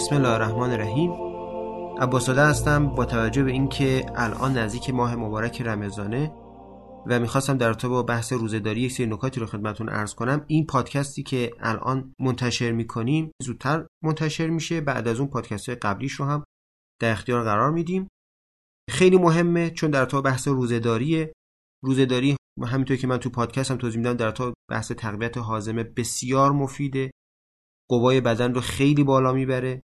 بسم الله الرحمن الرحیم. عباساده هستم با توجه به اینکه الان نزدیک ماه مبارک رمضانه و می‌خواستم در رابطه با بحث روزهداری یک سری نکاتی رو خدمتون ارز کنم. این پادکستی که الان منتشر می‌کنیم زودتر منتشر میشه. بعد از اون پادکست های قبلیش رو هم در اختیار قرار میدیم. خیلی مهمه چون در رابطه بحث روزهداری روزهداری همینطور که من تو پادکست هم توضیح میدم در رابطه بحث تقویت حازمه بسیار مفیده. قوای بدن رو خیلی بالا می‌بره.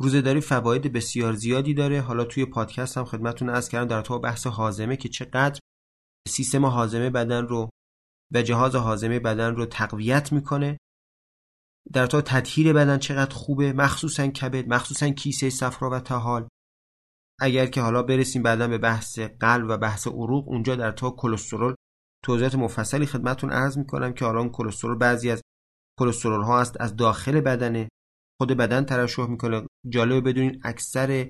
روزهداری فواید بسیار زیادی داره. حالا توی پادکست هم خدمتتون از کردم در تو بحث حازمه که چقدر سیستم حازمه بدن رو و جهاز حازمه بدن رو تقویت می‌کنه. در تو تطهیر بدن چقدر خوبه. مخصوصا کبد مخصوصا کیسه صفرا و تحال اگر که حالا برسیم بعدا به بحث قلب و بحث عروق اونجا در تا کلسترول توضیحات مفصلی خدمتتون عرض می‌کنم که حالا کلسترول بعضی از کلسترول ها است از داخل بدنه. خود بدن ترشح می‌کنه. جالبه بدونین اکثر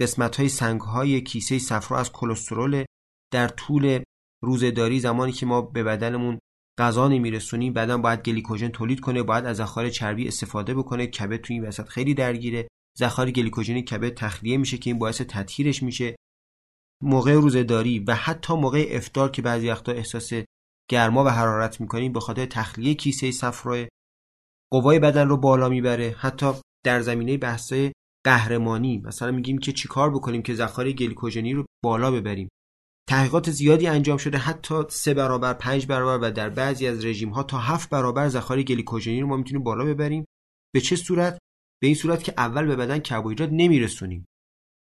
قسمت های سنگ های کیسه صفرا از کلسترول در طول روزهداری زمانی که ما به بدنمون غذا نمیرسونیم بدن باید گلیکوژن تولید کنه باید از ذخایر چربی استفاده بکنه. کبد تو این وسط خیلی درگیره. ذخایر گلیکوژن کبد تخلیه میشه که این باعث تطهیرش میشه. موقع روزهداری و حتی موقع افطار که بعضی وقتا احساس گرما و حرارت می‌کنیم به خاطر تخلیه کیسه صفرا قوای بدن رو بالا می‌بره. حتی در زمینه بحث قهرمانی. مثلا میگیم که چیکار بکنیم که ذخایر گلیکوژنی رو بالا ببریم. تحقیقات زیادی انجام شده. حتی سه برابر پنج برابر و در بعضی از رژیم ها تا هفت برابر ذخایر گلیکوژنی رو ما می‌تونیم بالا ببریم. به چه صورت؟ به این صورت که اول به بدن کربوهیدرات نمیرسونیم.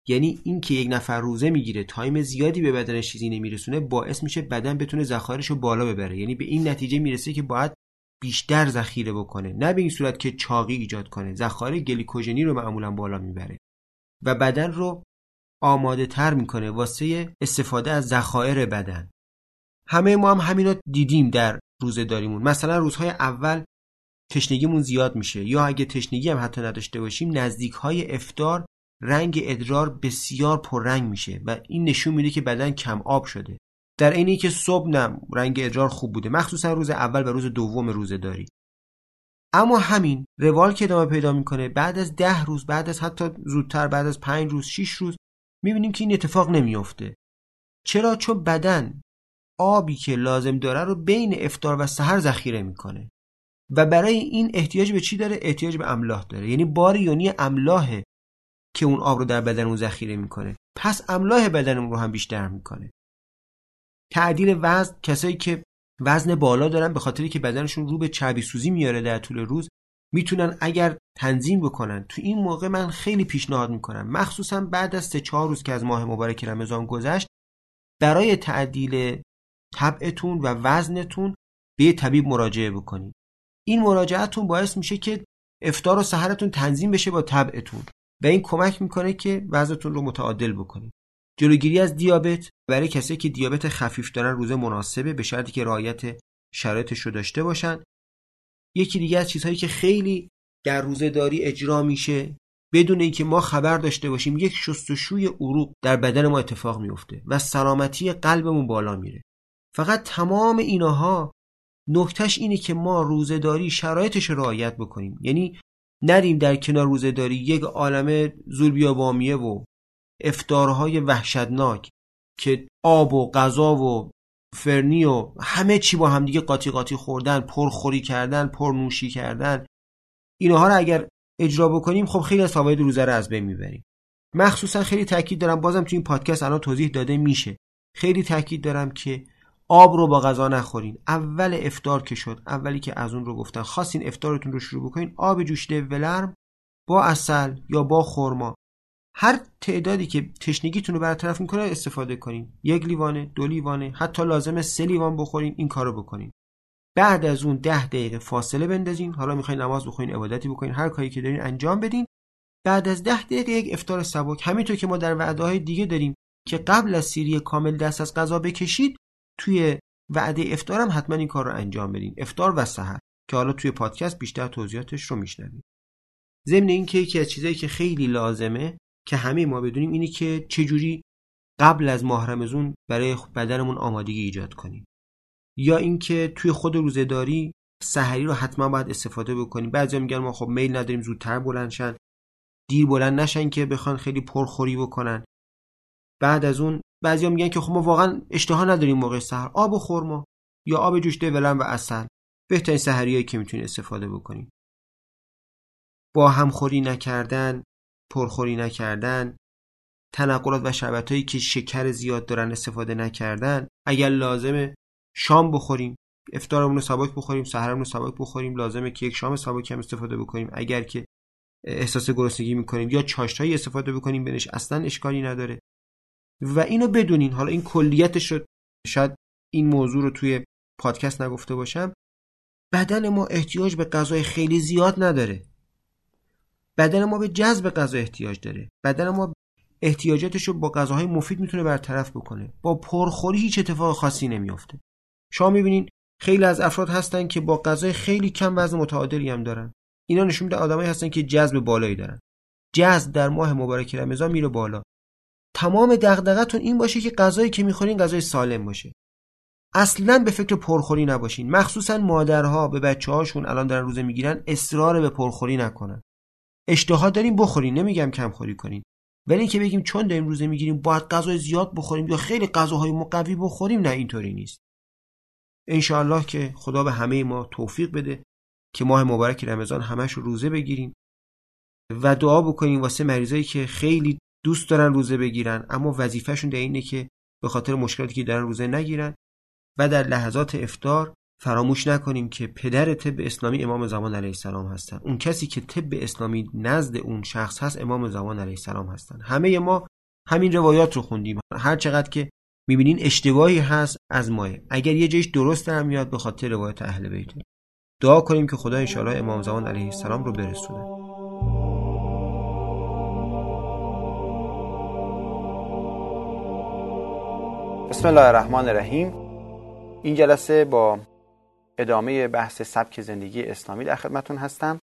یعنی اینکه یک نفر روزه می‌گیره تایم زیادی به بدنش چیزی نمیرسونه باعث میشه بدن بتونه ذخایرش رو بالا ببره. یعنی به این نتیجه می‌رسه که باید بیشتر ذخیره بکنه. نه به این صورت که چاقی ایجاد کنه. ذخایر گلیکوژنی رو معمولا بالا می‌بره. و بدن رو آماده تر می‌کنه. واسه استفاده از ذخایر بدن. همه ما هم همینو دیدیم در روزه داریمون. مثلا روزهای اول تشنگیمون زیاد میشه. یا اگه تشنگی هم حتی نداشته باشیم نزدیک های افتار رنگ ادرار بسیار پررنگ میشه و این نشون میده که بدن کم آب شده. در که صبح نم رنگ ادرار خوب بوده. مخصوصا روز اول و روز دوم روزه داری اما همین روال که ادامه پیدا می‌کنه بعد از ده روز بعد از حتی زودتر بعد از پنج روز شیش روز می‌بینیم که این اتفاق نمیافته. چرا؟ چون بدن آبی که لازم داره رو بین افتار و سحر ذخیره می‌کنه. و برای این احتیاج به چی داره؟ احتیاج به املاح داره. یعنی بار یونی املاحه که اون آب رو در بدنمون ذخیره می‌کنه. پس املاح بدنمون رو هم بیشتر می‌کنه. تعدیل وزن کسایی که وزن بالا دارن به خاطری که بدنشون رو به چربی سوزی میاره در طول روز می‌تونن اگر تنظیم بکنن. تو این موقع من خیلی پیشنهاد می‌کنم. مخصوصا بعد از سه چهار روز که از ماه مبارک رمضان گذشت برای تعدیل طبعتون و وزنتون به یه طبیب مراجعه بکنید. این مراجعتون باعث میشه که افتار و سحرتون تنظیم بشه با طبعتون و این کمک می‌کنه که وزنتون رو متعادل بکنید. جلوگیری از دیابت برای کسایی که دیابت خفیف دارن روزه مناسبه به شرطی که رعایت شرایطش رو داشته باشن. یکی دیگه از چیزهایی که خیلی در روزه داری اجرا میشه بدون اینکه ما خبر داشته باشیم یک شستشوی عروق در بدن ما اتفاق میفته و سلامتی قلبمون بالا میره. فقط تمام اینها نکتهش اینه که ما روزه داری شرایطش رعایت بکنیم. یعنی نریم در کنار روزه داری یک عالمه زولبیابامیه و افتارهای وحشتناک که آب و غذا و فرنی و همه چی با همدیگه قاطی قاطی خوردن پرخوری کردن پر نوشی کردن اینها رو اگر اجرا بکنیم خب خیلی از فواید روزه رو از بین می‌بریم. مخصوصا خیلی تاکید دارم بازم تو این پادکست الان توضیح داده میشه. خیلی تاکید دارم که آب رو با غذا نخورین. اول افتار که شد اولی که از اون رو گفتن خواستین افتارتون رو شروع بکنین آب جوشیده ولرم با اصل یا با خرما. هر تعدادی که تشنگیتون رو برطرف می‌کنه استفاده کنین. یک لیوانه دو لیوانه حتی لازمه سه لیوان بخورین این کارو بکنین. بعد از اون ده دقیقه فاصله بندازین. حالا می‌خواین نماز بخورین عبادتی بکنین هر کاری که دارین انجام بدین. بعد از ده دقیقه یک افتار سبک. همینطور که ما در وعده های دیگه داریم که قبل از سیری کامل دست از غذا بکشید توی وعده افتارم حتما این کار رو انجام بدین. افتار و سحر که حالا توی پادکست بیشتر توضیحاتش رو میشنوید ضمن اینکه یکی از چیزایی که خیلی لازمه که همه ما بدونیم اینه که چجوری قبل از ماه رمزون برای بدنمون آمادگی ایجاد کنیم. یا اینکه توی خود روزهداری سحری رو حتما باید استفاده بکنیم. بعضیا میگن ما خب میل نداریم زودتر بلند دیر بلند نشن که بخوان خیلی پرخوری بکنن. بعد از اون بعضیا میگن که خب ما واقعا اشتها نداریم موقع سحر. آب و خرما یا آب جوش ولن و اصل بهترین سحریایی که می‌تونید استفاده بکنیم. با همخوری نکردن پرخوری نکردن تنقلات و شربت که شکر زیاد دارن استفاده نکردن اگر لازمه شام بخوریم افطارمون رو سبک بخوریم سحرمون رو سبک بخوریم لازمه که یک شام سبک هم استفاده بکنیم اگر که احساس گرسنگی می‌کنیم یا چاشتایی استفاده بکنیم بهش اصلا اشکالی نداره. و اینو بدونین حالا این کلیتش رو شاید این موضوع رو توی پادکست نگفته باشم بدن ما احتیاج به غذای خیلی زیاد نداره. بدن ما به جذب غذا احتیاج داره. بدن ما احتیاجاتش رو با غذاهای مفید می‌تونه برطرف بکنه. با پرخوری هیچ اتفاق خاصی نمیافته. شما می‌بینین خیلی از افراد هستن که با غذای خیلی کم وزن متعادلی هم دارن. اینا نشون میده آدمایی هستن که جذب بالایی دارن. جذب در ماه مبارک رمضان میره بالا. تمام دغدغتون این باشه که غذایی که می‌خورین غذای سالم باشه. اصلا به فکر پرخوری نباشین. مخصوصا مادرها به بچه هاشون الان دارن روزه می‌گیرن اصرار به پرخوری نکنن. اشتها داریم بخورین نمیگم کم خوری کنین. ولی اینکه بگیم چون داریم روزه می‌گیریم باید غذای زیاد بخوریم یا خیلی غذاهای مقوی بخوریم نه اینطوری نیست. انشاءالله که خدا به همه ما توفیق بده که ماه مبارک رمضان همش رو روزه بگیریم. و دعا بکنیم واسه مریضایی که خیلی دوست دارن روزه بگیرن اما وظیفهشون در اینه که به خاطر مشکلاتی که دارن روزه نگیرن و در لحظات افتار فراموش نکنیم که پدر طب اسلامی امام زمان علیه السلام هستن. اون کسی که طب اسلامی نزد اون شخص هست امام زمان علیه السلام هستن. همه ما همین روایات رو خوندیم. هر چقدر که می‌بینین اشتباهی هست از ماه. اگر یه جایش درست هم میاد به خاطر روایت اهل بیت. دعا کنیم که خدا انشاءالله امام زمان علیه السلام رو برسونه. بسم الله الرحمن الرحیم. این جلسه با ادامه بحث سبک زندگی اسلامی در خدمتون هستم.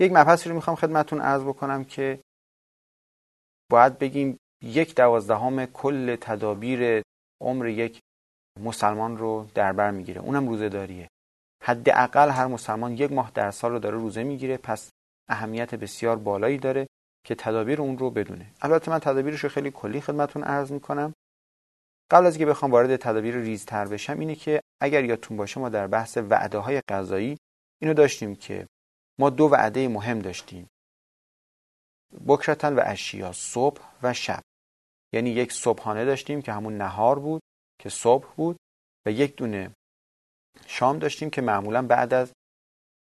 یک مبحثی رو می‌خوام خدمتون عرض بکنم که باید بگیم یک دوازدهم کل تدابیر عمر یک مسلمان رو در بر می‌گیره. اونم روزه داریه حداقل هر مسلمان یک ماه در سال رو داره روزه می‌گیره پس اهمیت بسیار بالایی داره که تدابیر اون رو بدونه. البته من تدابیرش رو خیلی کلی خدمتون عرض می‌کنم. قبل از اینکه بخوام وارد تدابیر ریزتر بشم اینه که اگر یادتون باشه ما در بحث وعده های غذایی اینو داشتیم که ما دو وعده مهم داشتیم. بکرتن و اشیا صبح و شب. یعنی یک صبحانه داشتیم که همون نهار بود که صبح بود و یک دونه شام داشتیم که معمولا بعد از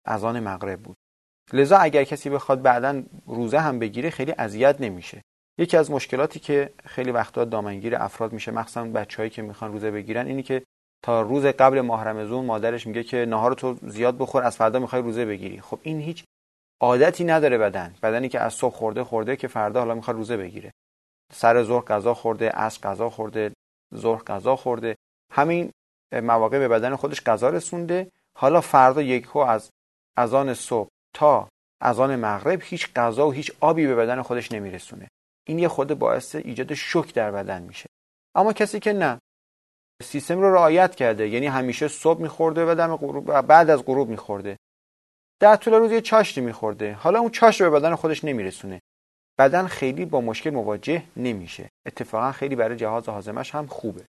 اذان مغرب بود. لذا اگر کسی بخواد بعدا روزه هم بگیره خیلی اذیت نمیشه. یکی از مشکلاتی که خیلی وقتا دامنگیر افراد میشه مخصوصا بچههایی که می‌خوان روزه بگیرن اینی که تا روز قبل ماه رمضان مادرش میگه که نهار تو زیاد بخور از فردا می‌خوای روزه بگیری. خب این هیچ عادتی نداره بدن. بدنی که از صبح خورده خورده که فردا حالا می‌خواد روزه بگیره. سر ظهر غذا خورده عصر غذا خورده ظهر غذا خورده. همین مواقع به بدن خودش غذا رسونده. حالا فردا یکو از اذان صبح تا اذان مغرب هیچ غذا و هیچ آبی به بدن خودش نمیرسونه. این یه خود باعث ایجاد شوک در بدن میشه. اما کسی که نه سیستم رو رعایت کرده. یعنی همیشه صبح میخورده و دم غروب بعد از غروب میخورده. در طول روز یه چاشتی میخورده. حالا اون چاشت به بدن خودش نمیرسونه. بدن خیلی با مشکل مواجه نمیشه. اتفاقا خیلی برای جهاز هاضمش هم خوبه.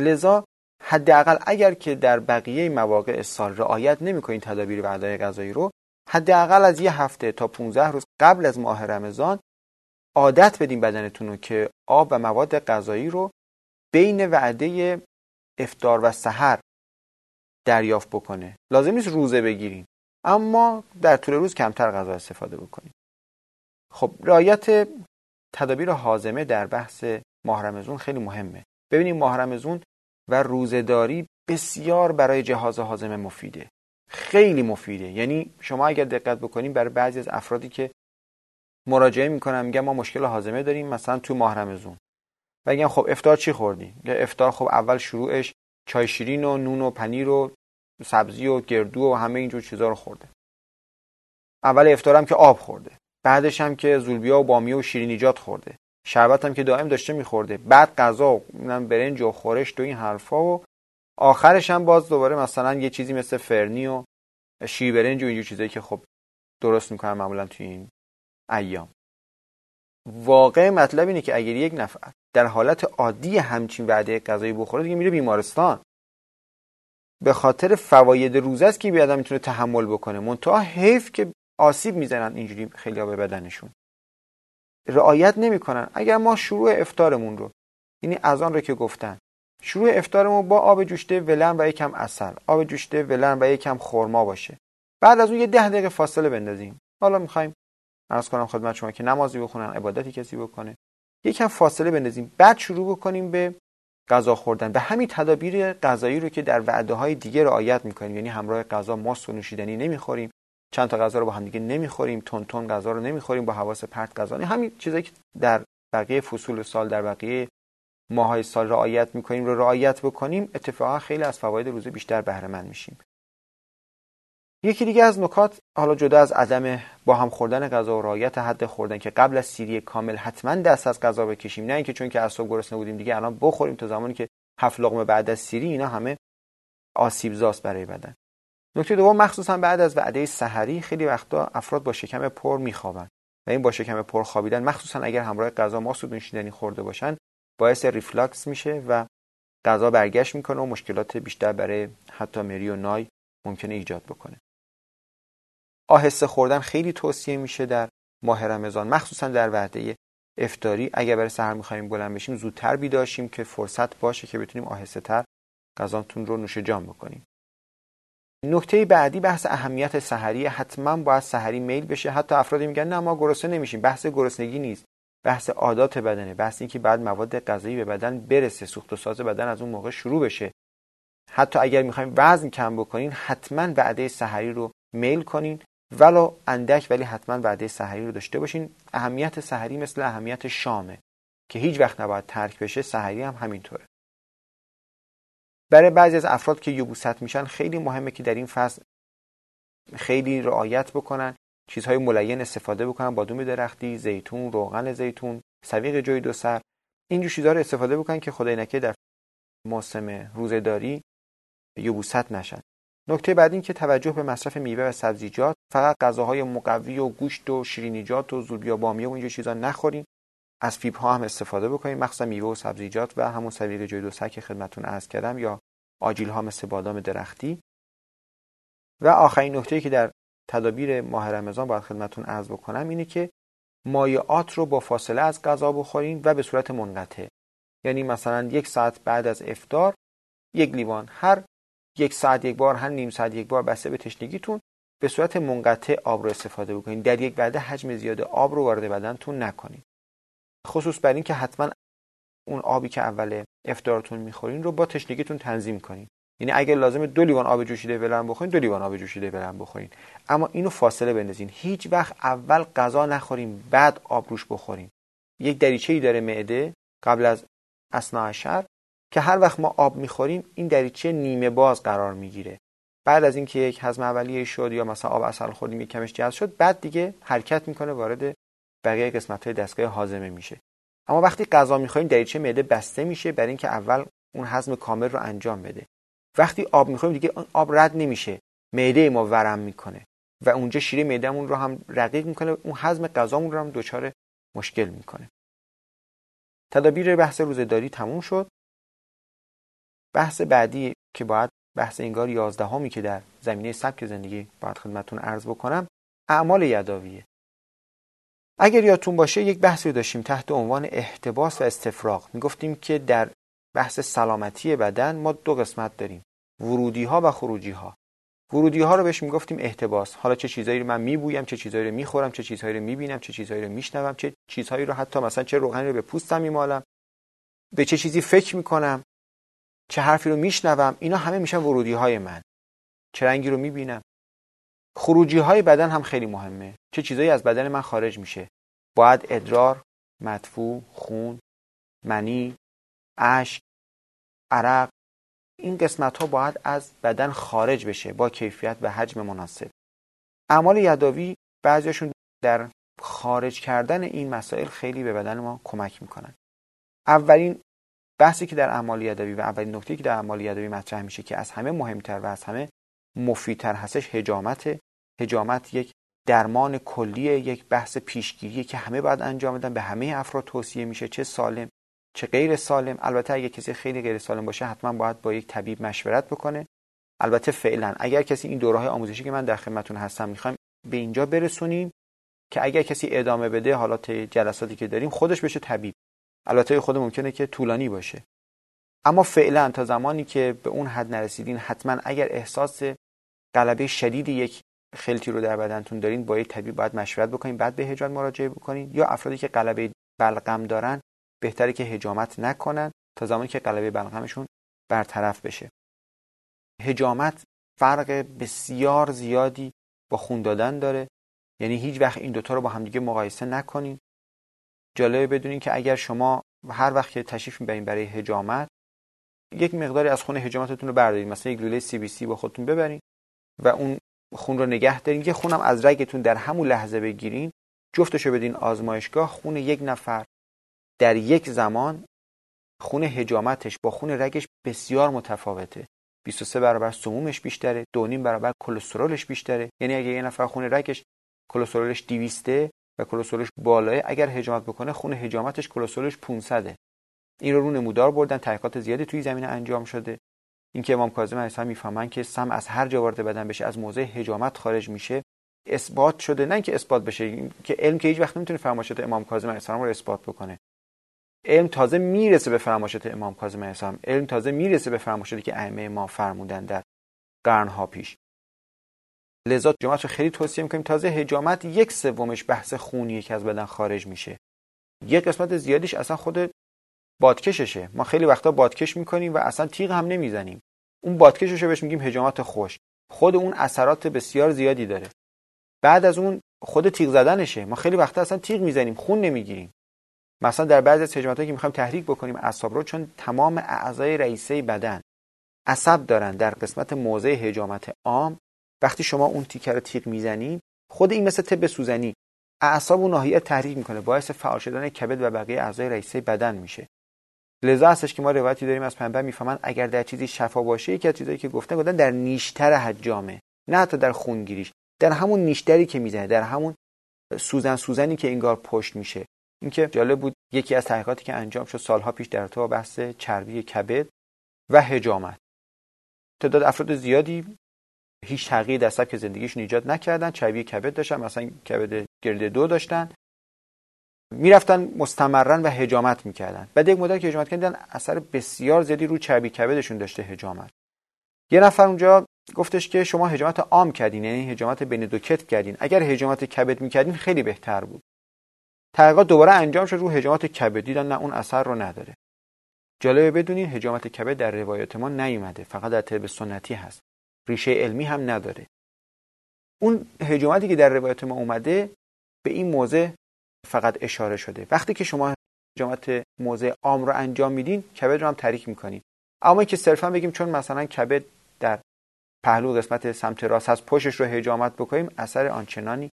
لذا حداقل اگر که در بقیه مواقع سال رعایت نمی‌کنین تدابیر وعده غذایی رو حداقل از یه هفته تا 15 روز قبل از ماه رمضان عادت بدین بدنتون رو که آب و مواد غذایی رو بین وعده افتار و سحر دریافت بکنه. لازم نیست روزه بگیرین. اما در طول روز کمتر غذا استفاده بکنید خب رعایت تدابیر حازمه در بحث ماه خیلی مهمه. ببینید ماه و روزهداری بسیار برای جهاز حازمه مفیده. خیلی مفیده. یعنی شما اگر دقت بکنید برای بعضی از افرادی که مراجعه می‌کنن میگن ما مشکل حازمه داریم مثلا تو ماه رمزون میگن خب افطار چی خوردی؟ افطار خب اول شروعش چای شیرین و نون و پنیر و سبزی و گردو و همه اینجور چیزا رو خورده. اول افطارم که آب خورده. بعدش هم که زولبیا و بامیه و شیرینیجات خورده. شربت هم که دائم داشته میخورده. بعد غذا و برنج و خورشت و این حرفا و آخرش هم باز دوباره مثلا یه چیزی مثل فرنی و شیر برنج و اینجور چیزایی که خب درست می‌کنن معمولا توی این ایام. واقع مطلب اینه که اگر یک نفر در حالت عادی همچین وعده غذایی بخوره دیگه میره بیمارستان. به خاطر فواید روزه است که بی آدم می‌تونه تحمل بکنه. منتها حیف که آسیب می‌زنن اینجوری خیلی به بدنشون. رعایت نمی‌کنن. اگر ما شروع افتارمون رو یعنی از آن رو که گفتن شروع افتارمون با آب جوشته ولن و یکم اصل آب جوشته ولن و یکم خرما باشه. بعد از اون یه ده دقیقه فاصله بندازیم. حالا می‌خوایم عرض کنم خدمت شما که نمازی بخونن عبادتی کسی بکنه. یکم فاصله بندازیم. بعد شروع بکنیم به غذا خوردن. به همین تدابیر غذایی رو که در وعده های دیگه رعایت می‌کنیم. یعنی همراه غذا ماست و نوشیدنی نمی‌خوریم. چند تا غذا رو با هم دیگه نمی‌خوریم. تون تون غذا رو نمی‌خوریم. با حواس پرت غذا. همین چیزایی که در بقیه فصول سال در بقیه ماهای سال رعایت می‌کنیم رو رعایت بکنیم اتفاقا خیلی از فواید روزه بیشتر بهره مند میشیم. یکی دیگه از نکات حالا جدا از عدم با هم خوردن غذا و رعایت حد خوردن که قبل از سیری کامل حتما دست از غذا بکشیم نه اینکه چون که از گرسنه بودیم دیگه الان بخوریم تا زمانی که هفت لقمه بعد از سیری اینا همه آسیب زاست برای بدن. نکته دوم مخصوصا بعد از وعده سحری خیلی وقتا افراد با شکم پر میخوابن و این با شکم پر خوابیدن مخصوصا اگر همراه غذا ماست و نوشیدنی خورده باشن باعث ریفلاکس میشه و غذا برگشت می‌کنه و مشکلات بیشتر برای حتی مری و نای ممکنه ایجاد بکنه. آهسته خوردن خیلی توصیه میشه در ماه رمضان. مخصوصا در وعده افتاری اگر برای سحر می‌خوایم بلند بشیم زودتر بیداشیم که فرصت باشه که بتونیم آهسته تر غذاتون رو نوش جان بکنیم. نکته بعدی بحث اهمیت سحری. حتما باید سحری میل بشه. حتی افرادی میگن نه ما گرسنه نمیشیم. بحث گرسنگی نیست. بحث عادات بدنه. بحث اینکه بعد مواد غذایی به بدن برسه سوخت و ساز بدن از اون موقع شروع بشه. حتی اگر می‌خوایم وزن کم بکنین حتما وعده سحری رو میل کنین. ولو اندک ولی حتما وعده سحری رو داشته باشین. اهمیت سحری مثل اهمیت شامه که هیچ وقت نباید ترک بشه سحری هم همینطوره. برای بعضی از افراد که یبوست میشن خیلی مهمه که در این فصل خیلی رعایت بکنن چیزهای ملین استفاده بکنن بادوم درختی زیتون روغن زیتون سویق جوی دو سر. اینجور چیزها رو استفاده بکنن که خدای نکه در موسم روزهداری یبوست نشن. نکته بعد این که توجه به مصرف میوه و سبزیجات فقط غذاهای مقوی و گوشت و شیرینیجات و زولبیا بامیه و اینجور چیزا نخورین از فیبرها هم استفاده بکنید مخصوصا میوه و سبزیجات و همون سویق جوی دو که خدمتتون عرض کردم یا آجیل ها مثل بادام درختی. و آخرین نکته که در تدابیر ماه رمضان باید خدمتتون عرض بکنم اینه که مایعات رو با فاصله از غذا بخورین و به صورت منقطع. یعنی مثلا یک ساعت بعد از افطار یک لیوان هر یک ساعت یک بار هر نیم ساعت یک بار بسته به تشنگیتون به صورت منقطع آب رو استفاده بکنید. در یک وعده حجم زیاد آب رو وارد بدنتون نکنید. خصوص بر این که حتما اون آبی که اول افطارتون می‌خورین رو با تشنگیتون تنظیم کنین یعنی اگر لازم دو لیوان آب جوشیده ولرم بخورین دو لیوان آب جوشیده ولرم بخورین. اما اینو فاصله بندازین. هیچ وقت اول غذا نخورین بعد آب روش بخورین. یک دریچه ای داره معده قبل از اسنا که هر وقت ما آب می‌خوریم این دریچه نیمه باز قرار می‌گیره. بعد از اینکه یک هضم اولیه شد یا مثلا آب اصل خوردیم یک کمش جذب شد بعد دیگه حرکت می‌کنه وارد بقیه قسمت های دستگاه هاضمه میشه. اما وقتی غذا می‌خوریم دریچه معده بسته میشه برای اینکه اول اون هضم کامل رو انجام بده. وقتی آب می‌خوریم دیگه اون آب رد نمیشه. معده ما ورم می‌کنه و اونجا شیره معدهمون رو هم رقیق می‌کنه اون هضم غذامون رو هم دچار مشکل می‌کنه. تدابیر بحث روزهداری تموم شد. بحث بعدی که باید بحث انگار یازدهمی که در زمینه سبک زندگی باید خدمتتون عرض بکنم اعمال یداویه. اگر یادتون باشه یک بحثی داشتیم تحت عنوان احتباس و استفراغ. می‌گفتیم که در بحث سلامتی بدن ما دو قسمت داریم ورودی ها و خروجی ها ورودی ها رو بهش می‌گفتیم احتباس. حالا چه چیزایی رو من میبویم چه چیزایی رو می‌خورم چه چیزهایی رو می‌بینم چه چیزهایی رو میشنوم چه چیزهایی رو حتی مثلا چه روغنی رو به پوستم میمالم به چه چیزی فکر می‌کنم. چه حرفی رو میشنوم اینا همه میشن ورودی های من. چه رنگی رو می‌بینم. خروجی های بدن هم خیلی مهمه. چه چیزایی از بدن من خارج میشه. باید ادرار مدفوع خون منی اشک عرق این قسمت ها باید از بدن خارج بشه با کیفیت و حجم مناسب. اعمال یداوی بعضیشون در خارج کردن این مسائل خیلی به بدن ما کمک می‌کنن. اولین بحثی که در اعمال یدوی و اولین نکته که در اعمال یدوی مطرح میشه که از همه مهمتر و از همه مفیدتر هستش هجامت هجامت یک درمان کلی یک بحث پیشگیری که همه باید انجام بدن به همه افراد توصیه میشه. چه سالم چه غیر سالم. البته اگه کسی خیلی غیر سالم باشه حتما باید با یک طبیب مشورت بکنه. البته فعلا اگر کسی این دوره های آموزشی که من در خدمتتون هستم می‌خوایم به اینجا برسونیم که اگر کسی ادامه بده حالات جلساتی که داریم خودش بشه طبیب. البته خود ممکنه که طولانی باشه. اما فعلا تا زمانی که به اون حد نرسیدین حتما اگر احساس غلبه شدید یک خلطی رو در بدنتون دارین با یک طبیب باید مشورت بکنین بعد به هجامت مراجعه بکنین. یا افرادی که غلبه بلغم دارن بهتره که هجامت نکنن تا زمانی که غلبه بلغمشون برطرف بشه. هجامت فرق بسیار زیادی با خون دادن داره. یعنی هیچ وقت این دوتا رو با همدیگه مقایسه نکنین. جالبه بدونین که اگر شما هر وقت که تشریف می‌برین برای هجامت یک مقداری از خون هجامتتون رو بردارید مثلا یک لوله سی بی سی با خودتون ببرین و اون خون رو نگه دارین. یه خونم از رگتون در همون لحظه بگیرین جفتشو بدین آزمایشگاه خون یک نفر در یک زمان خون هجامتش با خون رگش بسیار متفاوته. 23 برابر سمومش بیشتره دو نیم برابر کلسترولش بیشتره. یعنی اگه یه نفر خون رگش کلسترولش 200 و کلسترولش بالاه اگر هجامت بکنه خون هجامتش کلسترولش 500 این رو رو نمودار بردن تحقیقات زیادی توی زمینه انجام شده. اینکه امام کاظم علیه السلام می‌فهمن که سم از هر جا وارد بدن بشه از موضع هجامت خارج میشه اثبات شده. نه اینکه اثبات بشه که علم که هیچ وقت نمی‌تونه فرمایشات امام کاظم علیه السلام رو اثبات بکنه. علم تازه می‌رسه به فرمایشات امام کاظم علیه السلام. علم تازه می‌رسه به فرمایشاتی که ائمه ما فرمودن در قرنها پیش. لذا جماعت رو خیلی توصیه می‌کنیم. تازه هجامت یک سومش بحث خونیه که از بدن خارج میشه. یک قسمت زیادیش اصلا خود بادکششه. ما خیلی وقتا بادکش می‌کنیم و اصلا تیغ هم نمی‌زنیم. اون بادکشش رو بهش میگیم هجامت خوش خود اون اثرات بسیار زیادی داره. بعد از اون خود تیغ زدنشه. ما خیلی وقتا اصلا تیغ می‌زنیم خون نمی‌گیریم. مثلا در بعضی از هجمات که می‌خوایم تحریک بکنیم اعصاب رو چون تمام اعضای رئیسه بدن عصب دارن. در قسمت موضع هجامت عام وقتی شما اون تیکه رو تیغ می‌زنید خود این مثل تب سوزنی اعصاب و ناحیه تحریک می‌کنه باعث فعال شدن کبد و بقیه اعضای رئیسه بدن میشه. لذا هستش که ما روایتی داریم از پیامبر می‌فهمن اگر در چیزی شفا باشه یکی از چیزایی که گفتن گفتن در نیشتر حجامه نه حتی در خونگیریش. در همون نیشتری که می‌زنه در همون سوزن سوزنی که انگار پشت میشه. اینکه جالب بود یکی از تحقیقاتی که انجام شد سالها پیش در تو بحث چربی کبد و حجامت. تعداد افراد زیادی هیچ تغییری در سبک زندگیشون ایجاد نکردن. چربی کبد داشتن مثلا کبد گرد دو داشتن. می‌رفتن مستمرا و هجامت می‌کردن. بعد یک مدت که هجامت کردن اثر بسیار زیادی رو چربی کبدشون داشته هجامت یه نفر اونجا گفتش که شما هجامت عام کردین یعنی هجامت بین دو کتف کردین. اگر هجامت کبد می‌کردین خیلی بهتر بود. تحقیقات دوباره انجام شد رو هجامت کبد دیدن نه اون اثر رو نداره. جالبه بدونین هجامت کبد در روایات ما نیومده فقط در طب سنتی هست. ریشه علمی هم نداره. اون هجامتی که در روایت ما اومده به این موضع فقط اشاره شده. وقتی که شما هجامت موضع عام رو انجام میدین کبد رو هم تریک می‌کنین. اما که صرفا بگیم چون مثلا کبد در پهلو قسمت سمت راست هست پشتش رو هجامت بکنیم اثر آنچنانی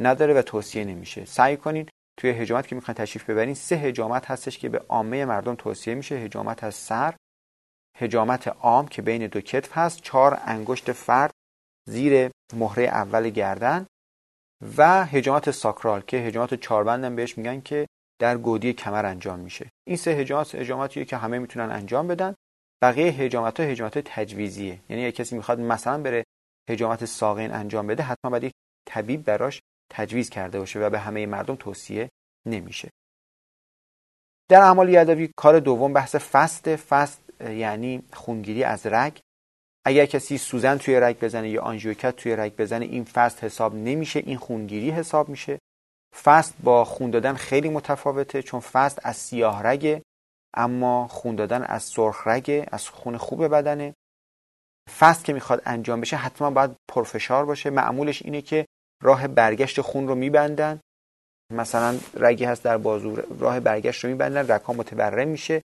نداره و توصیه نمیشه. سعی کنین توی هجامت که می‌خواین تشریف ببرین سه هجامت هستش که به عامه مردم توصیه میشه. هجامت از سر هجامت عام که بین دو کتف هست چهار انگشت فرد زیر مهره اول گردن و هجامت ساکرال که هجامت چهاربندم بهش میگن که در گودی کمر انجام میشه. این سه هجامت هجامتیه که همه می‌تونن انجام بدن. بقیه هجامت ها هجامت تجویزیه. یعنی اگه کسی می‌خواد مثلا بره هجامت ساقین انجام بده حتما باید یک طبیب براش تجویز کرده باشه و به همه مردم توصیه نمیشه. در اعمال یدوی کار دوم بحث فست فست یعنی خونگیری از رگ. اگر کسی سوزن توی رگ بزنه یا آنژیوکت توی رگ بزنه این فست حساب نمیشه این خونگیری حساب میشه. فست با خون دادن خیلی متفاوته چون فست از سیاه رگه اما خون دادن از سرخ رگه از خون خوب بدنه. فست که می‌خواد انجام بشه حتما باید پرفشار باشه. معمولش اینه که راه برگشت خون رو میبندن. مثلا رگی هست در بازو راه برگشت رو میبندن رگ ها متورم میشه.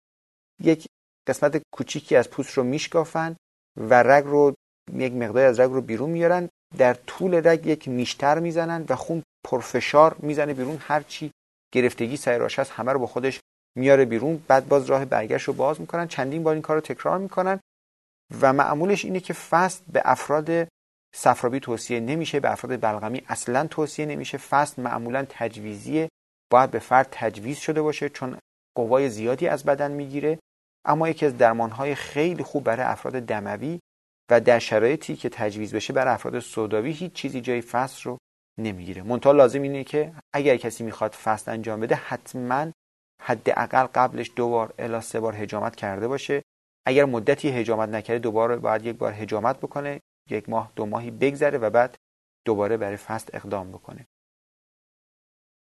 یک قسمت کوچیکی از پوست رو میشکافن و رگ رو یک مقدار از رگ رو بیرون میارن. در طول رگ یک نیشتر می‌زنن و خون پرفشار می‌زنه بیرون. هرچی گرفتگی سر هست همه رو با خودش میاره بیرون. بعد باز راه برگشت رو باز می‌کنن. چندین بار این کار رو تکرار می‌کنن و معمولش اینه که فست به افراد صفرابی توصیه نمیشه به افراد بلغمی اصلا توصیه نمیشه. فست معمولا تجویزیه. باید به فرد تجویز شده باشه چون قوای زیادی از بدن می‌گیره. اما یکی از درمانهای خیلی خوب برای افراد دموی و در شرایطی که تجویز بشه برای افراد سوداوی هیچ چیزی جای فست رو نمی‌گیره. منتها لازم اینه که اگر کسی می‌خواد فست انجام بده حتما حداقل قبلش دو بار الا سه بار هجامت کرده باشه. اگر مدتی هجامت نکرده دوباره باید یک بار هجامت بکنه یک ماه دو ماهی بگذره و بعد دوباره برای فست اقدام بکنه.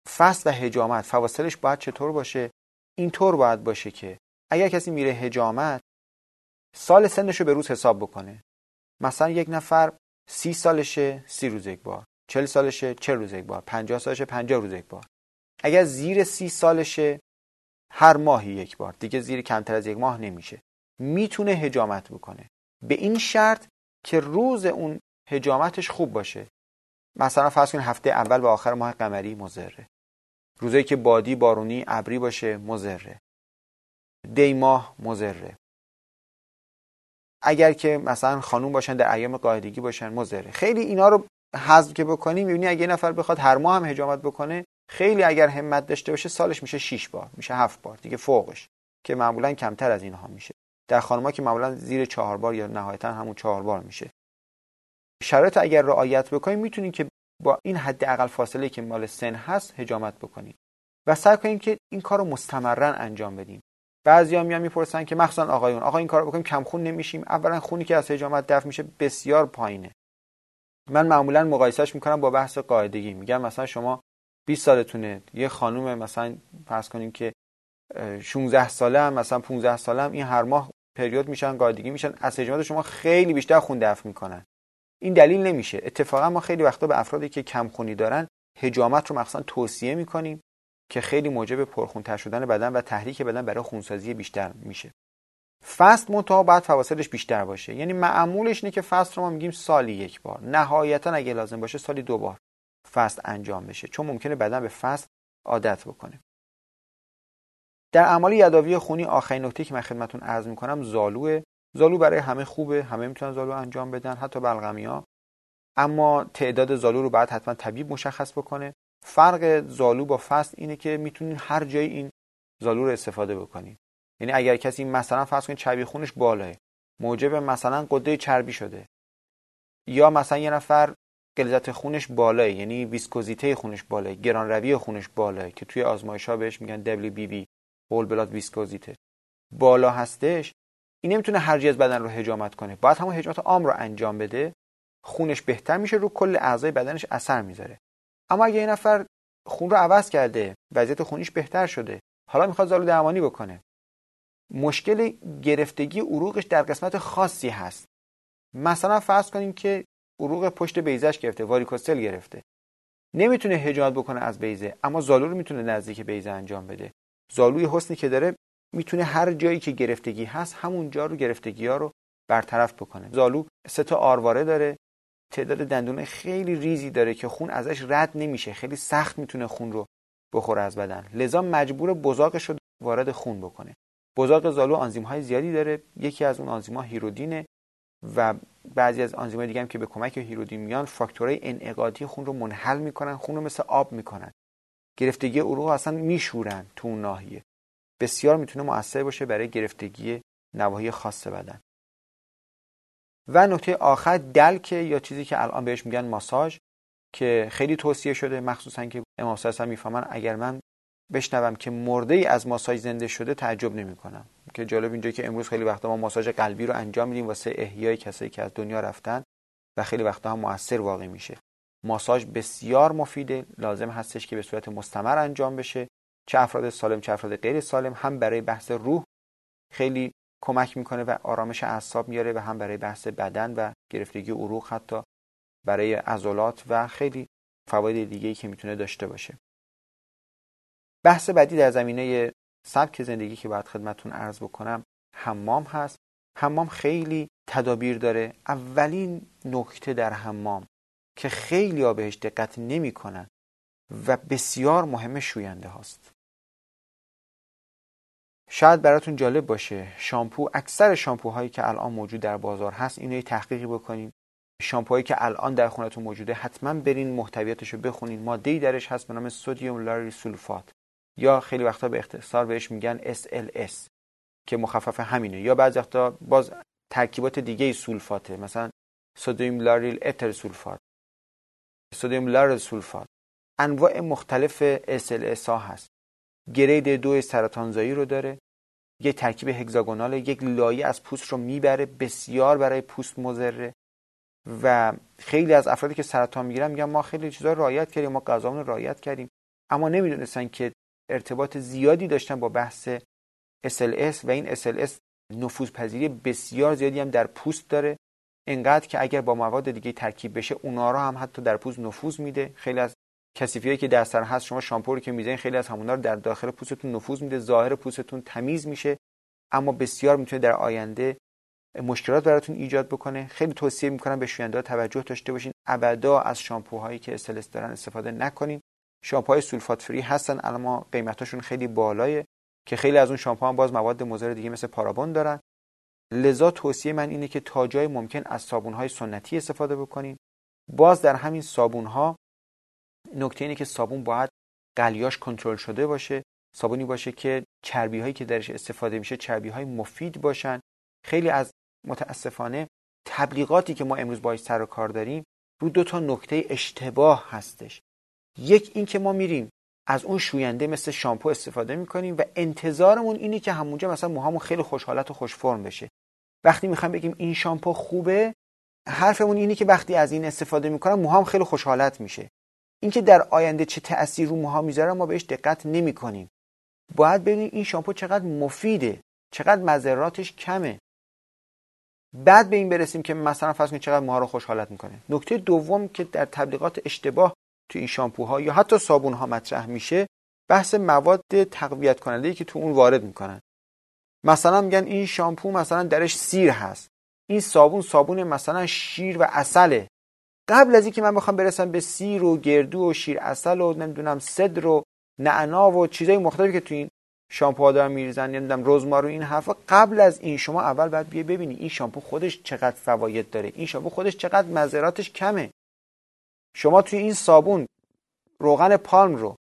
فست و هجامت فواصلش باید چطور باشه؟ اینطور باید باشه که اگر کسی میره هجامت سال سنش رو به روز حساب بکنه. مثلا یک نفر سی سالشه سی روز یک بار. چل سالشه چل روز یک بار. پنجاه سالشه پنجاه روز یک بار. اگر زیر سی سالشه هر ماهی یک بار. دیگه زیر کمتر از یک ماه نمیشه. می‌تونه هجامت بکنه. به این شرط که روز اون هجامتش خوب باشه. مثلا فرض کنید هفته اول و آخر ماه قمری مزره روزایی که بادی بارونی ابری باشه مزره دی ماه مزره اگر که مثلا خانوم باشن در ایام قاعدگی باشن مزره خیلی اینا رو حذف که بکنیم می‌بینی اگه نفر بخواد هر ماه هم هجامت بکنه خیلی اگر همت داشته باشه سالش میشه 6 بار میشه 7 بار دیگه فوقش که معمولا کمتر از اینها میشه. در خانم‌ها که معمولا زیر چهار بار یا نهایتا همون چهار بار میشه. شرایط اگر رعایت بکنید می‌تونید که با این حد اقل فاصله که مال سن هست هجامت بکنید و سعی کنیم که این کار رو مستمرا انجام بدیم. بعضیا میان می‌پرسن که مخصوصا آقایون آقا این کار بکنیم کم خون نمیشیم. اولا خونی که از هجامت دفع میشه بسیار پایینه. من معمولا مقایسهش می‌کنم با بحث قاعدگی. میگم مثلا شما 20 سالتونه یه خانم مثلا فرض کنیم که 16 ساله هم مثلا 15 ساله هم این هر ماه پریود میشن قاعدگی میشن. از هجامت شما خیلی بیشتر خون دفع می‌کنن. این دلیل نمیشه. اتفاقا ما خیلی وقتا به افرادی که کم خونی دارن هجامت رو مثلا توصیه می‌کنیم. که خیلی موجب پرخونتر شدن بدن و تحریک بدن برای خونسازی بیشتر میشه. فست منتها بعد فواصلش بیشتر باشه. یعنی معمولش اینه که فست رو ما میگیم سالی یک بار. نهایتا اگه لازم باشه سالی دو بار فست انجام بشه. چون ممکنه بدن به فست عادت بکنه. در اعمال یداوی خونی آخرین نکته که من خدمتتون عرض می‌کنم زالوه. زالو برای همه خوبه. همه می‌تونن زالو انجام بدن. حتی بلغمی ها اما تعداد زالو رو بعد حتما طبیب مشخص بکنه. فرق زالو با فست اینه که می‌تونین هر جای این زالو رو استفاده بکنید یعنی اگر کسی مثلا فرض کنید چربی خونش بالاه موجب مثلا قده چربی شده. یا مثلا یه نفر غلظت خونش بالاه یعنی ویسکوزیته خونش بالاه گران روی خونش بالاه که توی آزمایش ها بهش میگن WBB هول بلاد ویسکوزیته. بالا هستش این نمی‌تونه هر از بدن رو هجامت کنه. باید همون هجامت عام رو انجام بده. خونش بهتر میشه رو کل اعضای بدنش اثر می‌ذاره. اما اگه یه نفر خون رو عوض کرده وضعیت خونیش بهتر شده حالا می‌خواد زالو درمانی بکنه. مشکل گرفتگی عروقش در قسمت خاصی هست. مثلا فرض کنیم که عروق پشت بیزش گرفته واریکوسل گرفته. نمی‌تونه هجامت بکنه از بیزه اما زالو رو می‌تونه نزدیک بیزه انجام بده. زالوی حسنی که داره می‌تونه هر جایی که گرفتگی هست همون جا رو گرفتگی ها رو برطرف بکنه. زالو سه تا آرواره داره. تعداد دندون خیلی ریزی داره که خون ازش رد نمیشه. خیلی سخت می‌تونه خون رو بخوره از بدن. لذا مجبور بزاقش رو وارد خون بکنه. بزاق زالو آنزیم های زیادی داره. یکی از اون آنزیم ها هیرودینه و بعضی از آنزیم های دیگه هم که به کمک هیرودین میان فاکتورهای انعقادی خون رو منحل می‌کنن خون رو مثل آب می‌کنن. گرفتگی عروق اصلا میشورن تو اون ناحیه. بسیار می‌تونه مؤثر باشه برای گرفتگی نواحی خاص بدن. و نکته آخر دلک یا چیزی که الان بهش میگن ماساژ که خیلی توصیه شده مخصوصا که امام صاحب می‌فهمن اگر من بشنوم که مرده ای از ماساژ زنده شده تعجب نمی‌کنم. که جالب اینجا که امروز خیلی وقتا ما ماساژ قلبی رو انجام میدیم واسه احیای کسایی که از دنیا رفتن و خیلی وقتا هم موثر واقع میشه. ماساژ بسیار مفیده لازم هستش که به صورت مستمر انجام بشه. چه افراد سالم چه افراد غیر سالم هم برای بحث روح خیلی کمک می‌کنه و آرامش اعصاب میاره و هم برای بحث بدن و گرفتگی عروق حتی برای عضلات و خیلی فواید دیگه که می‌تونه داشته باشه. بحث بعدی در زمینه سبک زندگی که باید خدمتون عرض بکنم حمام هست. حمام خیلی تدابیر داره. اولین نکته در حمام که خیلی ها بهش دقت نمی‌کنن و بسیار مهم شوینده هاست. شاید براتون جالب باشه شامپو اکثر شامپوهایی که الان موجود در بازار هست اینو یه تحقیقی بکنیم. شامپوهایی که الان در خونتون موجوده حتما برین محتویاتش رو بخونین. ماده ای درش هست به نام سدیم لاریل سولفات. یا خیلی وقتا به اختصار بهش میگن SLS که مخفف همینه. یا بعضی وقتا باز ترکیبات دیگه سولفاته. مثلا سدیم لاریل اتر سولفات. سدیم لاریل سولفات. انواع مختلف SLS ها هست. grade دو سرطانزایی رو داره یک ترکیب hexagonal یک لایه از پوست رو می‌بره بسیار برای پوست مضره. و خیلی از افرادی که سرطان می‌گیرن میگن ما خیلی چیزا رعایت کردیم ما غذامون رو رعایت کردیم. اما نمی‌دونستن که ارتباط زیادی داشتن با بحث SLS و این SLS نفوذپذیری بسیار زیادی هم در پوست داره. انقدر که اگر با مواد دیگه ترکیب بشه اونا رو هم حتی در پوست نفوذ میده. خیلی از کثیفی که در سر هست شما شامپو رو که می‌زنین خیلی از همونا رو در داخل پوستتون نفوذ میده ظاهر پوستتون تمیز میشه اما بسیار می‌تونه در آینده مشکلات براتون ایجاد بکنه. خیلی توصیه می‌کنم به شوینده توجه داشته باشین. ابدا از شامپوهایی که استلس دارن استفاده نکنین. شامپوهای سولفات فری هستن اما قیمتاشون خیلی بالایه که خیلی از اون شامپو هم باز مواد مضر دیگه مثل پارابون دارن. لذا توصیه من اینه که تا جای ممکن از صابونهای سنتی استفاده بکنین. باز در همین صابونها نکته اینه که صابون باید قلیاش کنترل شده باشه صابونی باشه که چربی هایی که درش استفاده میشه چربی های مفید باشن. خیلی از متاسفانه تبلیغاتی که ما امروز باید سر و کار داریم رو دو تا نکته اشتباه هستش. یک این که ما میریم از اون شوینده مثل شامپو استفاده می‌کنیم و انتظارمون اینه که همونجا مثلا موهامون خیلی خوشحالت و خوش فرم بشه. وقتی می‌خوایم بگیم این شامپو خوبه حرفمون اینه که وقتی از این استفاده می‌کنم موهام خیلی خوشحالت میشه. اینکه در آینده چه تأثیر رو موها می‌ذاره ما بهش دقت نمی کنیم باید ببینیم این شامپو چقدر مفیده چقدر مذراتش کمه. بعد به این برسیم که مثلا فرض کنید چقدر موها رو خوشحالت می‌کنه. نکته دوم که در تبلیغات اشتباه تو این شامپوها یا حتی صابونها مطرح میشه بحث مواد تقویت کننده که تو اون وارد می‌کنن. مثلا میگن این شامپو مثلا درش سیر هست. این صابون صابون مثلا شیر و اصله قبل از اینکه من بخوام برسم به سیر و گردو و شیر اصل و نمی‌دونم صدر و نعنا و چیزای مختلفی که تو این شامپو دارن میریزن نمی‌دونم رزمار و این حرفا قبل از این شما اول باید بیا ببینی این شامپو خودش چقدر فواید داره. این شامپو خودش چقدر مزراتش کمه. شما توی این صابون روغن پالم رو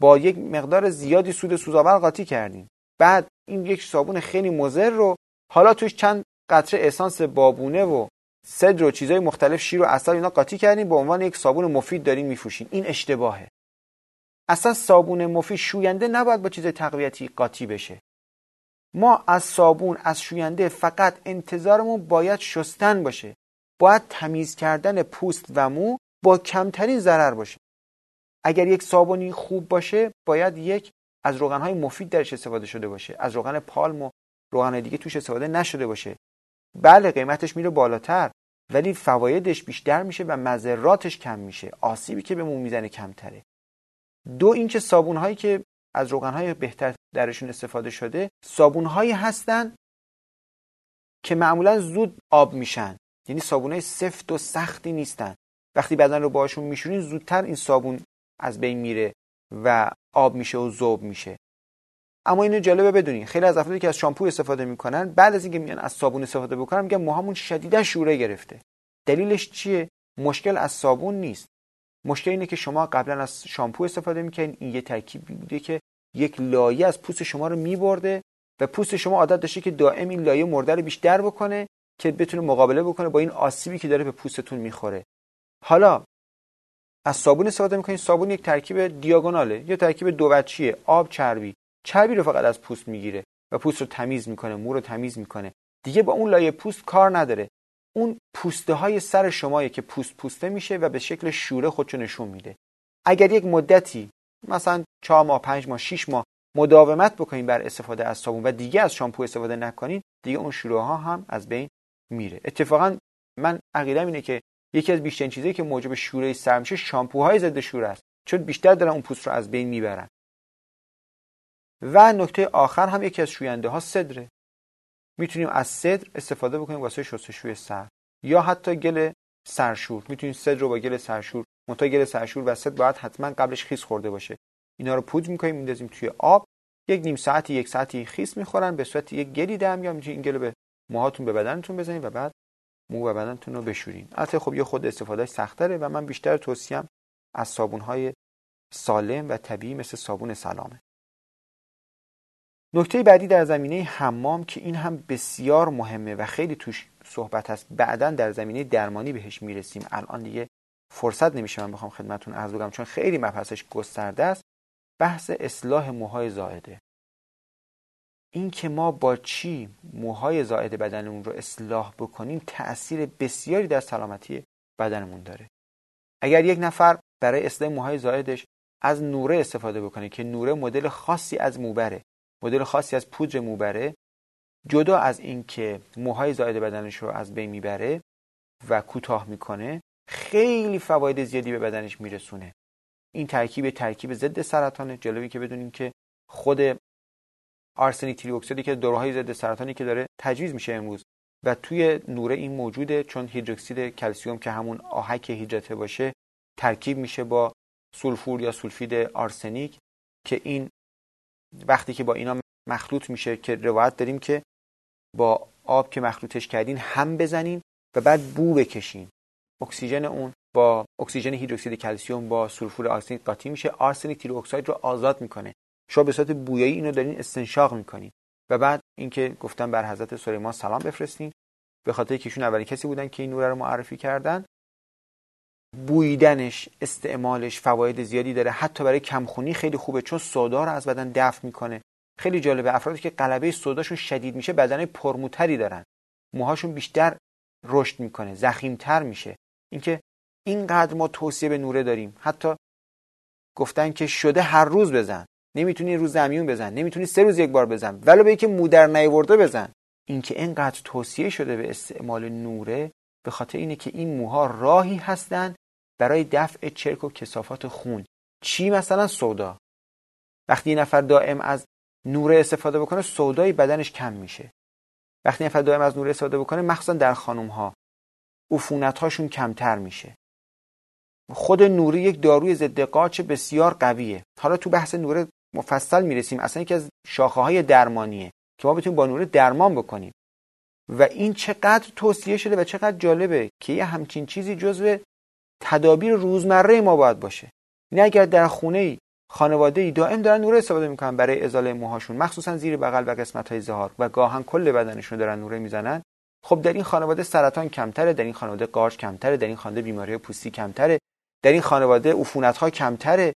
با یک مقدار زیادی سود سوزاور قاطی کردین. بعد این یک صابون خیلی مضر رو حالا توش چند قطره اسانس بابونه و صدر و چیزهای مختلف شیر و عسل اینا قاطی کردیم به عنوان یک صابون مفید داریم میفروشیم. این اشتباهه. اصلا صابون مفید شوینده نباید با چیز تقویتی قاطی بشه. ما از صابون از شوینده فقط انتظارمون باید شستن باشه. باید تمیز کردن پوست و مو با کمترین ضرر باشه. اگر یک صابونی خوب باشه باید یک از روغنهای مفید درش استفاده شده باشه. از روغن پالم و روغن دیگه توش استفاده نشده باشه. بله قیمتش میره بالاتر. ولی فوایدش بیشتر میشه و مذراتش کم میشه. آسیبی که به مو می‌زنه کمتره. دو اینکه صابون هایی که از روغن های بهتر درشون استفاده شده صابون هایی هستن که معمولا زود آب میشن. یعنی صابون های سفت و سختی نیستن. وقتی بدن رو باشون میشورین زودتر این صابون از بین میره و آب میشه و ذوب میشه. اما اینو جالبه بدونین. خیلی از افرادی که از شامپو استفاده می‌کنن بعد از اینکه میان از صابون استفاده بکنن میگن موهامون شدیدا شوره گرفته. دلیلش چیه؟ مشکل از صابون نیست. مشکل اینه که شما قبلا از شامپو استفاده می‌کنین این یه ترکیبی بوده که یک لایه از پوست شما رو میبرده و پوست شما عادت داشته که دائم این لایه مرده رو بیشتر بکنه که بتونه مقابله بکنه با این آسیبی که داره به پوستتون می‌خوره. حالا از صابون استفاده می‌کنین. صابون یک ترکیب دیاگوناله. یا ترکیب دو آب چربی. چربی رو فقط از پوست می‌گیره و پوست رو تمیز می‌کنه مو رو تمیز می‌کنه. دیگه با اون لایه پوست کار نداره. اون پوسته های سر شمایه که پوست پوسته میشه و به شکل شوره خودشو نشون میده. اگر یک مدتی مثلا 4 ماه 5 ماه 6 ماه مداومت بکنین بر استفاده از صابون و دیگه از شامپو استفاده نکنین دیگه اون شوره ها هم از بین میره. اتفاقا من عقیدم اینه که یکی از بیشترین چیزایی که موجب شوره سر میشه شامپوهای ضد شوره است. چون بیشتر دارن اون پوست رو از بین می‌برن. و نکته آخر هم یکی از شوینده ها صدره. می‌تونیم از صدر استفاده بکنیم واسه شستشوی سر. یا حتی گل سرشور. می‌تونیم صدر رو با گل سرشور منتها گل سرشور و صدر باید حتما قبلش خیس خورده باشه. اینا رو پودر می‌کنیم میندازیم توی آب. یک نیم ساعتی یک ساعتی خیس می‌خورن. به صورت یک گلی دم یا می‌تونید این گل به موهاتون به بدنتون بزنید و بعد مو و بدنتون رو بشورین. البته خب یه خود استفادهش سختره و من بیشتر توصیم از صابونهای سالم و طبیعی مثل صابون سلامه. نکته بعدی در زمینه حمام که این هم بسیار مهمه و خیلی توش صحبت هست بعدا در زمینه درمانی بهش می‌رسیم. الان دیگه فرصت نمیشه من بخوام خدمتون عرض بگم چون خیلی مبحثش گسترده است. بحث اصلاح موهای زائده. این که ما با چی موهای زائد بدنمون رو اصلاح بکنیم تأثیر بسیاری در سلامتی بدنمون داره. اگر یک نفر برای اصلاح موهای زائدش از نوره استفاده بکنه که نوره مدل خاصی از موبره مدل خاصی از پودر موبره جدا از اینکه موهای زائد بدنش رو از بین می‌بره و کوتاه می‌کنه خیلی فواید زیادی به بدنش میرسونه. این ترکیب ترکیب ضد سرطانه. جالبی که بدونیم که خود آرسنیک تری که داروهای ضد سرطانی که داره تجویز میشه امروز و توی نوره این موجوده چون هیدروکسید کلسیوم که همون آهک هیدراته باشه ترکیب میشه با سولفور یا سولفید آرسنیک که این وقتی که با اینا مخلوط میشه که روایت داریم که با آب که مخلوطش کردین هم بزنین و بعد بو بکشین. اکسیژن اون با اکسیژن هیدروکسید کلسیوم با سولفور آرسنیک قاطی میشه. آرسنیک trioxide رو آزاد می‌کنه. شما به صورت بویایی اینو دارین استنشاق می‌کنین. و بعد اینکه گفتم بر حضرت سلیمان سلام بفرستین. به خاطر که ایشون اولین کسی بودن که این نوره رو معرفی کردن. بویدنش استعمالش فواید زیادی داره. حتی برای کمخونی خیلی خوبه چون سودا رو از بدن دفع می‌کنه. خیلی جالبه افرادی که قلبه سوداشون شدید میشه بدن پرموتری دارن. موهاشون بیشتر رشد می‌کنه زخیمتر میشه. اینکه اینقدر ما توصیه به نوره داریم. حتی گفتن که شده هر روز بزن. نمی‌تونی روز زمیون بزن. نمی‌تونی سه روز یک بار بزن. ولو به اینکه مودر نیورده بزن. اینکه اینقدر توصیه شده به استعمال نوره به خاطر اینه که این موها راهی هستند برای دفع چرک و کسافات خون. چی مثلا سودا؟ وقتی یه نفر دائم از نوره استفاده بکنه سودای بدنش کم میشه. وقتی نفر دائم از نوره استفاده بکنه مخصوصا در خانم ها عفونت هاشون کمتر میشه. خود نوره یک داروی ضد قاچ بسیار قویه. حالا تو بحث نوره مفصل می‌رسیم. اصلا یکی از شاخه های درمانیه که ما بتونیم با نوره درمان بکنیم. و این چقدر توصیه شده و چقدر جالبه که یه همچین چیزی جزو تدابیر روزمره ما باید باشه. نه اگر در خونه ای خانواده ای دائم دارن نوره استفاده می‌کنن برای ازاله موهاشون مخصوصا زیر بغل و قسمت های زهار و گاهن کل بدنشون دارن نوره می‌زنن خب در این خانواده سرطان کمتره در این خانواده قارچ کمتره در این خانواده بیماری پوستی کمتره در این خانواده عفونت ها کمتره.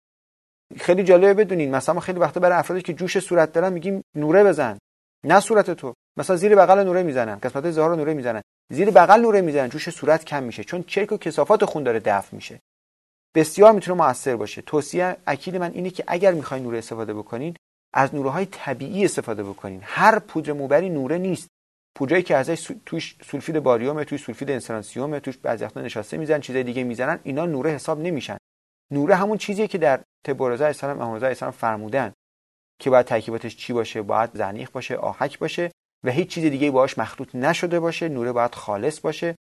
خیلی جالبه بدونین مثلا ما خیلی وقتا برای افرادی که جوش صورت دارن میگیم نوره بزن. نه صورت تو. مثلا زیر بغل نوره می‌زنن قسمت زهار نوره می‌زنن. زیر بغل نوره می‌زنن جوش صورت کم میشه. چون چرک و کثافات خون داره دفع میشه. بسیار می‌تونه موثر باشه. توصیه اکید من اینه که اگر می‌خواین نوره استفاده بکنین از نوره های طبیعی استفاده بکنین. هر پودر موبری نوره نیست. پودری که ازش توش سولفید باریوم توش سولفید انسرانسیوم توش بعضی وقتا نشاسته می‌زنن چیزای دیگه می‌زنن اینا نوره حساب نمیشن. نوره همون چیزیه که در تبارزه اسلام امام اسلام فرمودن که باید ترکیباتش چی باشه؟ باید زنیخ باشه آهک باشه. و هیچ چیز دیگه باهاش مخلوط نشده باشه نوره باید خالص باشه.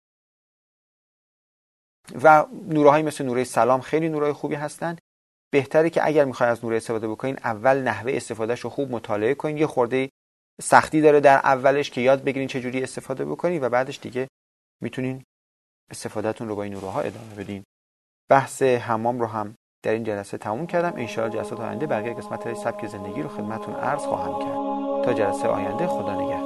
و نورهای مثل نوره سلام خیلی نورهای خوبی هستن. بهتره که اگر می‌خواین از نوره استفاده بکنین اول نحوه استفادهش رو خوب مطالعه کنین. یه خورده سختی داره در اولش که یاد بگیرین جوری استفاده بکنین و بعدش دیگه می‌تونین استفادهتون رو با این نورها ادامه بدین. بحث حمام رو هم در این جلسه تموم کردم. ان جلسات آینده بقیه قسمت سبک زندگی رو خدمتتون عرض خواهم کرد. تا جلسه آینده خدا نگهدار.